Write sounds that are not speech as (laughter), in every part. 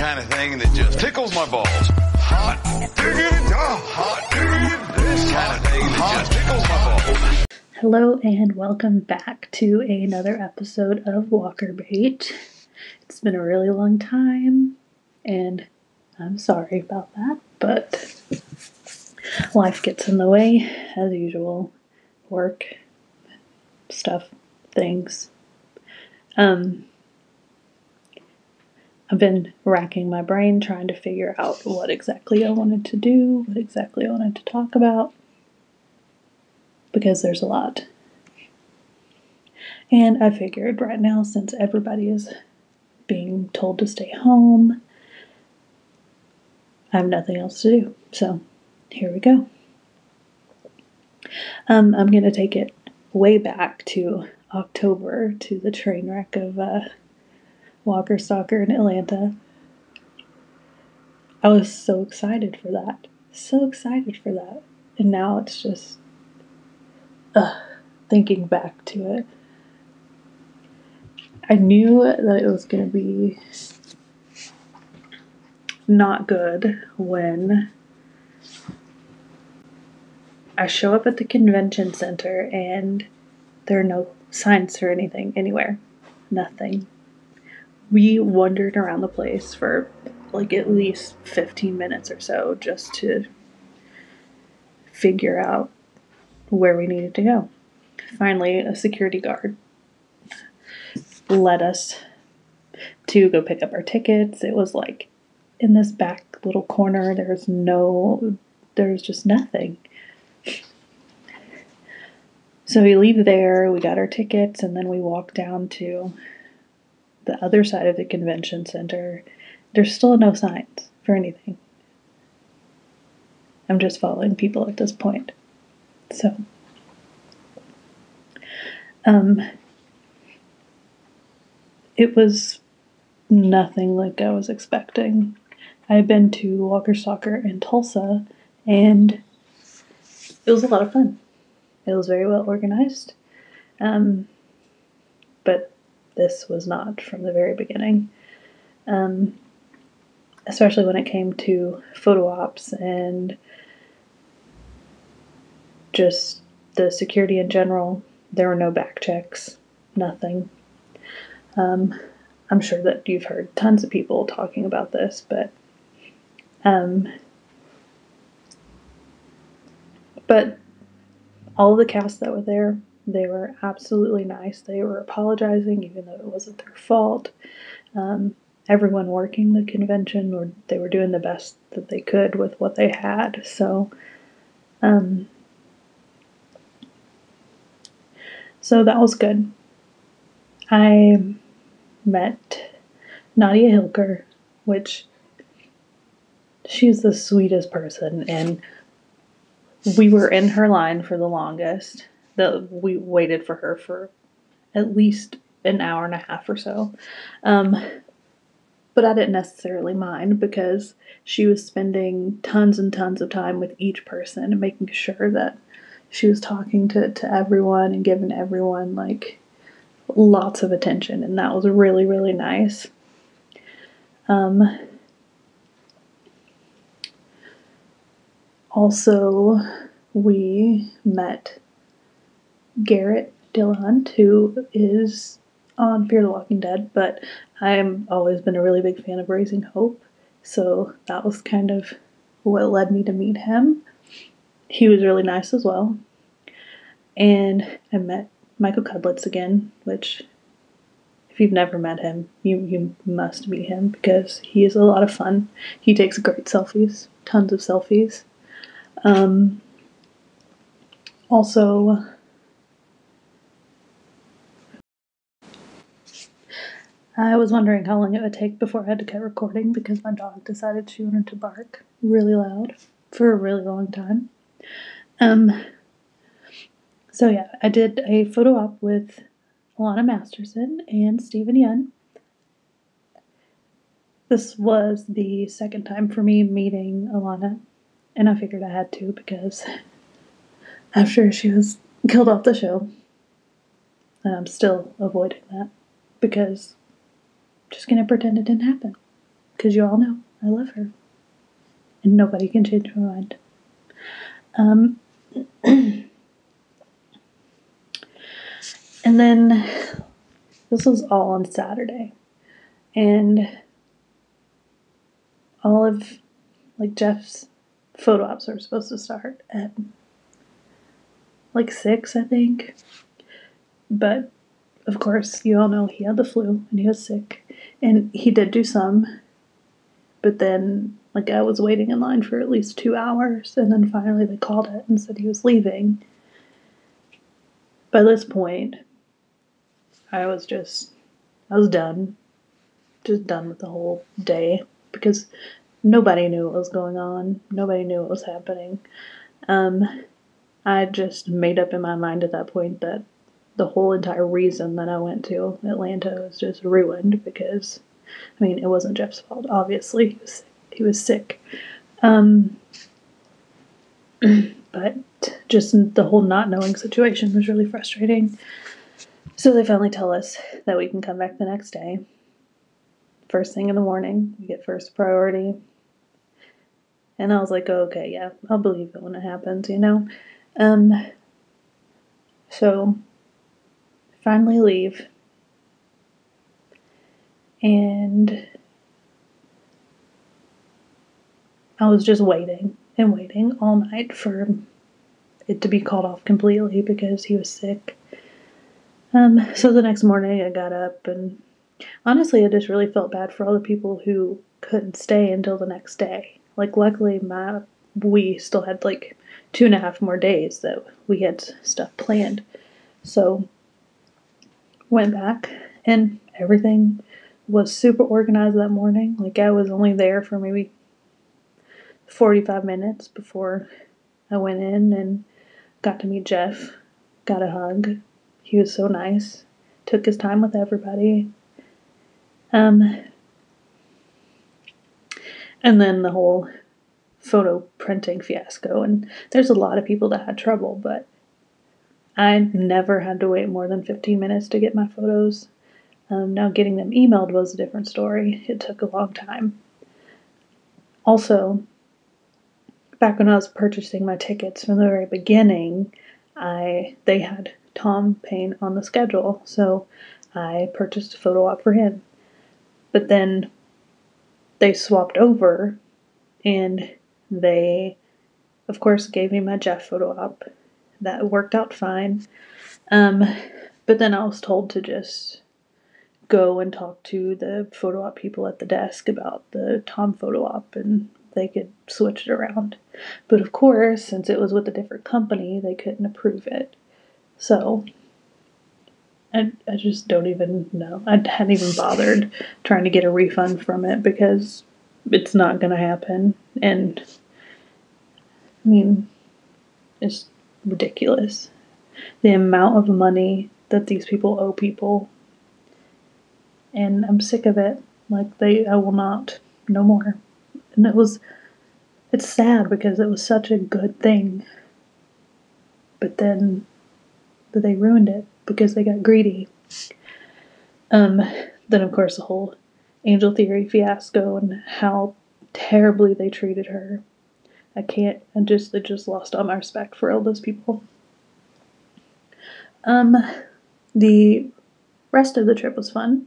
kind of thing that just tickles my balls. Hot diggity, hot diggity, this kind of thing that just tickles my balls. Hello and welcome back to another episode of Walker Bait. It's been a really long time and I'm sorry about that, but life gets in the way as usual. Work, stuff, things. Um I've been racking my brain trying to figure out what exactly I wanted to do, what exactly I wanted to talk about because there's a lot. And I figured right now, since everybody is being told to stay home, I have nothing else to do. So here we go. Um, I'm going to take it way back to October to the train wreck of uh, Walker Stalker in Atlanta. I was so excited for that. So excited for that. And now it's just uh, thinking back to it. I knew that it was going to be not good when I show up at the convention center and there are no signs or anything anywhere. Nothing. We wandered around the place for like at least 15 minutes or so just to figure out where we needed to go. Finally, a security guard led us to go pick up our tickets. It was like in this back little corner, there's no, there's just nothing. So we leave there, we got our tickets, and then we walk down to the other side of the convention center. There's still no signs for anything. I'm just following people at this point. So, um, it was nothing like I was expecting. I had been to Walker Stalker in Tulsa, and it was a lot of fun. It was very well organized, um, but this was not from the very beginning. Um, especially when it came to photo ops and just the security in general. There were no back checks, nothing. Um, I'm sure that you've heard tons of people talking about this, but um, but all the cast that were there, they were absolutely nice. They were apologizing, even though it wasn't their fault. Um, everyone working the convention, or they were doing the best that they could with what they had. So, um, so that was good. I met Nadia Hilker, which she's the sweetest person, and we were in her line for the longest. We waited for her for at least an hour and a half or so. Um, but I didn't necessarily mind because she was spending tons and tons of time with each person and making sure that she was talking to, to everyone and giving everyone like lots of attention and that was really really nice um, also we met garrett dillahunt who is on fear the walking dead but i've always been a really big fan of raising hope so that was kind of what led me to meet him he was really nice as well. And I met Michael Cudlitz again, which if you've never met him, you, you must meet him because he is a lot of fun. He takes great selfies, tons of selfies. Um, also, I was wondering how long it would take before I had to cut recording because my dog decided she wanted to bark really loud for a really long time. Um, so yeah, I did a photo op with Alanna Masterson and Steven Yeun. This was the second time for me meeting Alanna, and I figured I had to because (laughs) after she was killed off the show, I'm still avoiding that because Just gonna pretend it didn't happen because you all know I love her. And nobody can change my mind. Um, (clears throat) and then this was all on Saturday. And all of like Jeff's photo ops were supposed to start at like six, I think. But of course, you all know he had the flu and he was sick. And he did do some. But then, like, I was waiting in line for at least two hours. And then finally, they called it and said he was leaving. By this point, I was just, I was done. Just done with the whole day because nobody knew what was going on. Nobody knew what was happening. Um, I just made up in my mind at that point that the whole entire reason that I went to Atlanta was just ruined because, I mean, it wasn't Jeff's fault. Obviously, he was he was sick, um, (clears throat) but just the whole not knowing situation was really frustrating. So they finally tell us that we can come back the next day. First thing in the morning, we get first priority. And I was like, oh, okay, yeah, I'll believe it when it happens, you know? Um, so finally leave. And I was just waiting and waiting all night for it to be called off completely because he was sick. Um, so the next morning I got up and honestly I just really felt bad for all the people who couldn't stay until the next day. Like luckily my we still had like two and a half more days that we had stuff planned. So went back and everything was super organized that morning. Like I was only there for maybe 45 minutes before I went in and got to meet Jeff, got a hug. He was so nice. Took his time with everybody. Um and then the whole photo printing fiasco. And there's a lot of people that had trouble, but I never had to wait more than 15 minutes to get my photos. Um, now, getting them emailed was a different story. It took a long time. Also, back when I was purchasing my tickets from the very beginning, I they had Tom Payne on the schedule, so I purchased a photo op for him. But then they swapped over, and they, of course, gave me my Jeff photo op. That worked out fine. Um, but then I was told to just go and talk to the photo op people at the desk about the Tom photo op and they could switch it around. But of course, since it was with a different company, they couldn't approve it. So I, I just don't even know. I hadn't even bothered trying to get a refund from it because it's not going to happen. And I mean, it's ridiculous. The amount of money that these people owe people. And I'm sick of it. Like, they, I will not, no more. And it was, it's sad because it was such a good thing. But then, they ruined it because they got greedy. Um, then of course the whole Angel Theory fiasco and how terribly they treated her. I can't. I just I just lost all my respect for all those people. Um, the rest of the trip was fun.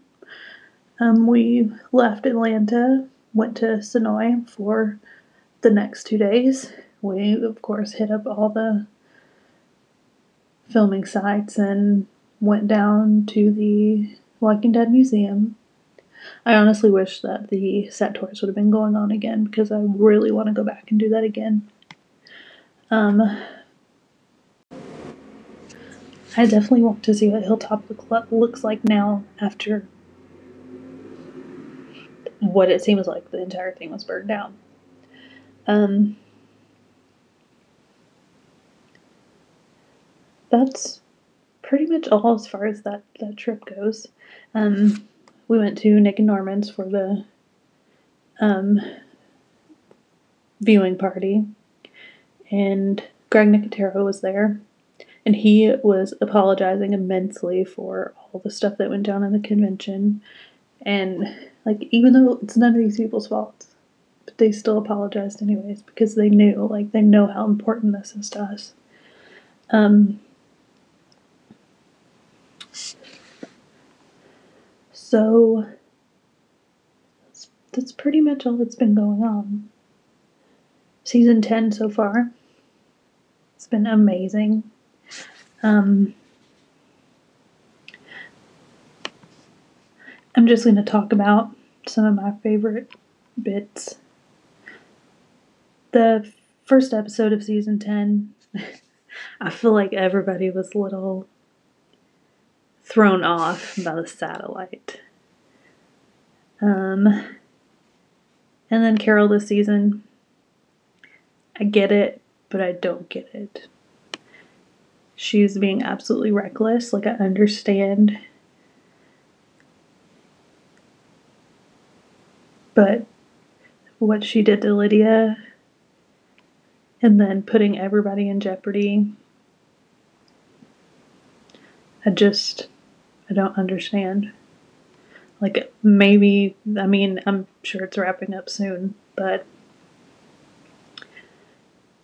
Um, we left Atlanta, went to Senoia for the next two days. We of course hit up all the filming sites and went down to the Walking Dead Museum I honestly wish that the set tours would have been going on again because I really want to go back and do that again. Um, I definitely want to see what Hilltop look, looks like now after what it seems like the entire thing was burned down. Um, that's pretty much all as far as that, that trip goes. Um, we went to Nic and Norman's for the um, viewing party, and Greg Nicotero was there, and he was apologizing immensely for all the stuff that went down in the convention, and Like, even though it's none of these people's fault, but they still apologized anyways because they knew, like, they know how important this is to us. Um, so, that's, that's pretty much all that's been going on. Season 10 so far. It's been amazing. Um, I'm just going to talk about some of my favorite bits. The first episode of season 10, (laughs) I feel like everybody was a little thrown off by the satellite. Um, and then Carol this season, I get it, but I don't get it. She's being absolutely reckless. Like, I understand But what she did to Lydia and then putting everybody in jeopardy, I just, I don't understand. Like, maybe, I mean, I'm sure it's wrapping up soon, but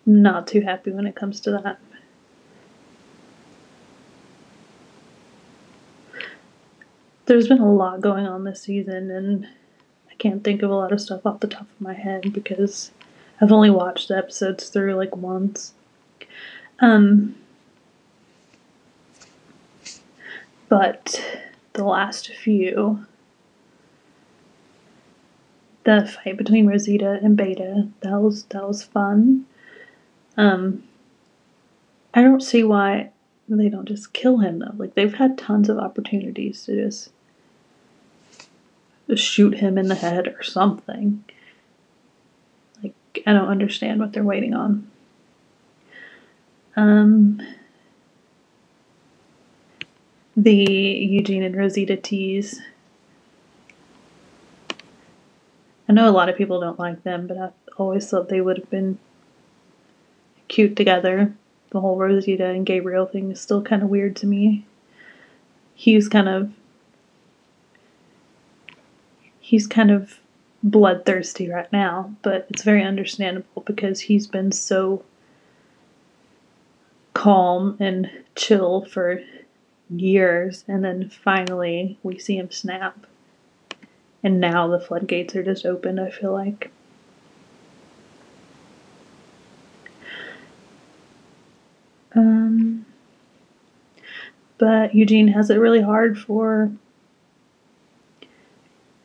not too happy when it comes to that. There's been a lot going on this season, and I can't think of a lot of stuff off the top of my head because I've only watched the episodes through like once. Um, but the last few, the fight between Rosita and Beta, that was that was fun. Um, I don't see why they don't just kill him though. Like they've had tons of opportunities to just shoot him in the head or something. Like, I don't understand what they're waiting on. Um, the Eugene and Rosita tease. I know a lot of people don't like them, but I always thought they would have been cute together. The whole Rosita and Gabriel thing is still kind of weird to me. He's kind of he's kind of bloodthirsty right now, but it's very understandable because he's been so calm and chill for years, and then finally we see him snap. And now the floodgates are just open, I feel like. Um, but Eugene has it really hard for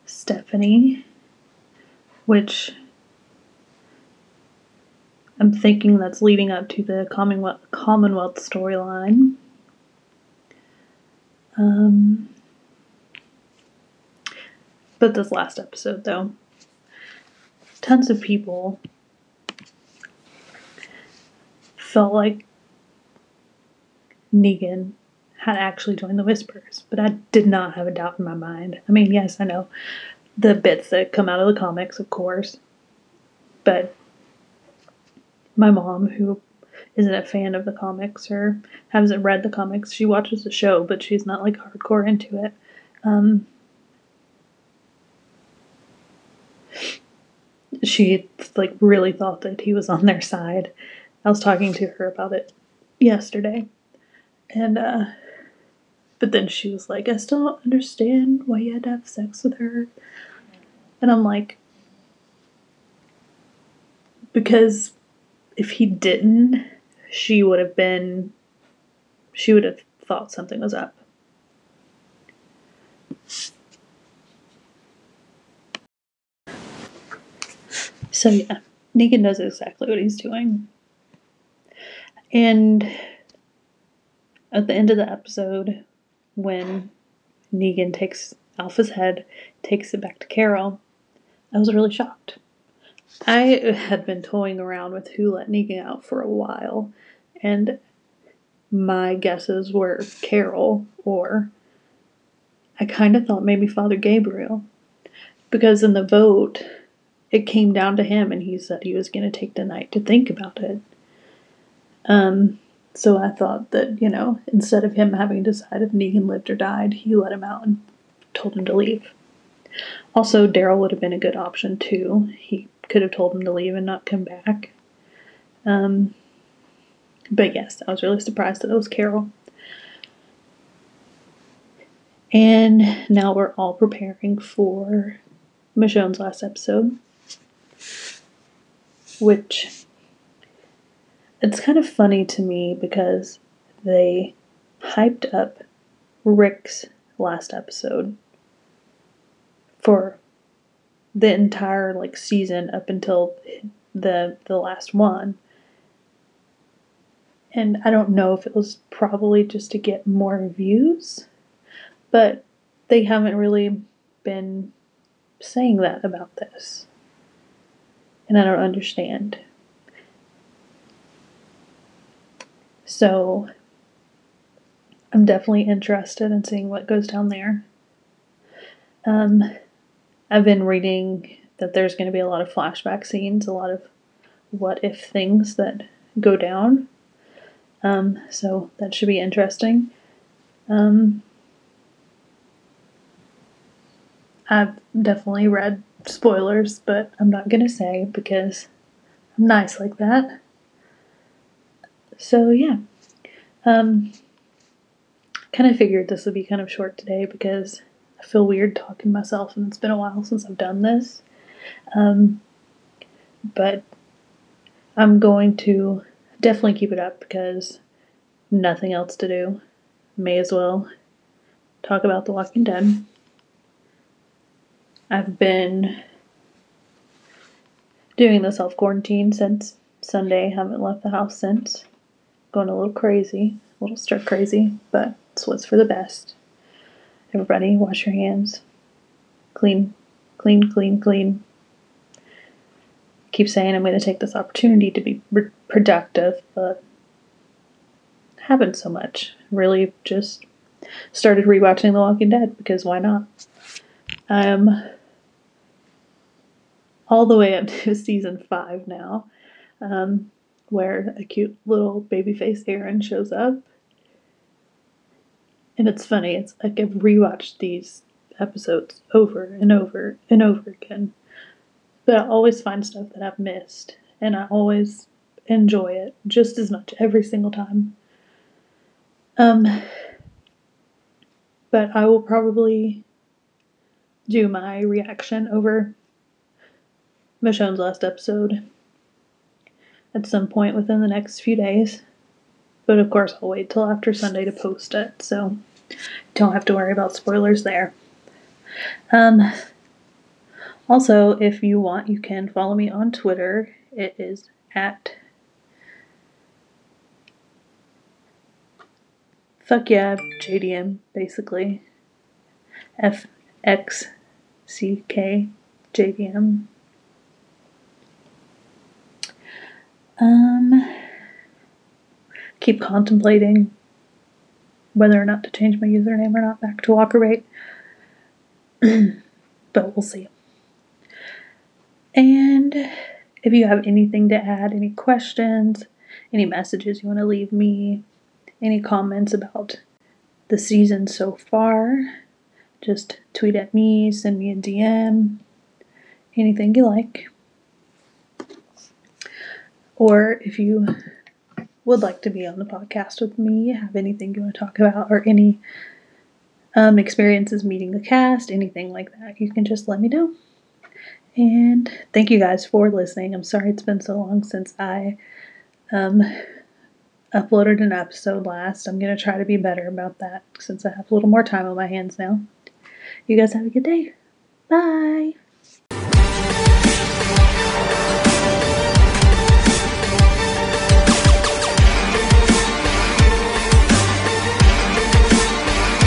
Stephanie, which I'm thinking that's leading up to the Commonwealth, Commonwealth storyline. Um, but this last episode, though, tons of people felt like Negan had actually joined the Whispers, but I did not have a doubt in my mind. I mean, yes, I know the bits that come out of the comics, of course. But my mom, who isn't a fan of the comics or hasn't read the comics, she watches the show, but she's not like hardcore into it. Um, she like really thought that he was on their side. I was talking to her about it yesterday, and uh, but then she was like, I still don't understand why you had to have sex with her. And I'm like, because if he didn't, she would have been, she would have thought something was up. So yeah, Negan knows exactly what he's doing. And at the end of the episode, when Negan takes Alpha's head, takes it back to Carol, I was really shocked. I had been toying around with who let Negan out for a while, and my guesses were Carol or I kind of thought maybe Father Gabriel. Because in the vote, it came down to him and he said he was going to take the night to think about it. Um, so I thought that, you know, instead of him having to decide if Negan lived or died, he let him out and told him to leave. Also, Daryl would have been a good option too. He could have told him to leave and not come back. Um, but yes, I was really surprised that it was Carol. And now we're all preparing for Michonne's last episode, which it's kind of funny to me because they hyped up Rick's last episode for the entire like season up until the the last one. And I don't know if it was probably just to get more views, but they haven't really been saying that about this. And I don't understand. So I'm definitely interested in seeing what goes down there. Um, I've been reading that there's going to be a lot of flashback scenes, a lot of what if things that go down. Um, so that should be interesting. Um, I've definitely read spoilers, but I'm not to say because I'm nice like that. So, yeah. Um, kind of figured this would be kind of short today because I feel weird talking to myself, and it's been a while since I've done this. Um, but I'm going to definitely keep it up because nothing else to do. May as well talk about The Walking Dead. I've been doing the self quarantine since Sunday. Haven't left the house since. Going a little crazy, a little stir crazy, but it's what's for the best. Everybody, wash your hands. Clean, clean, clean, clean. keep saying I'm going to take this opportunity to be re- productive, but haven't so much. Really just started rewatching The Walking Dead because why not? I'm all the way up to (laughs) season five now, um, where a cute little baby face Aaron shows up and it's funny, it's like I've rewatched these episodes over and over and over again. But I always find stuff that I've missed, and I always enjoy it just as much every single time. Um, but I will probably do my reaction over Michonne's last episode at some point within the next few days. But of course, I'll wait till after Sunday to post it, so don't have to worry about spoilers there. Um, also, if you want, you can follow me on Twitter. It is at fuck yeah JDM basically. F X C K JDM. Um keep contemplating whether or not to change my username or not back to Walkerbait. (clears throat) but we'll see. And if you have anything to add, any questions, any messages you want to leave me, any comments about the season so far, just tweet at me, send me a DM, anything you like. Or if you would like to be on the podcast with me, have anything you want to talk about, or any um, experiences meeting the cast, anything like that, you can just let me know. And thank you guys for listening. I'm sorry it's been so long since I um, uploaded an episode last. I'm going to try to be better about that since I have a little more time on my hands now. You guys have a good day. Bye.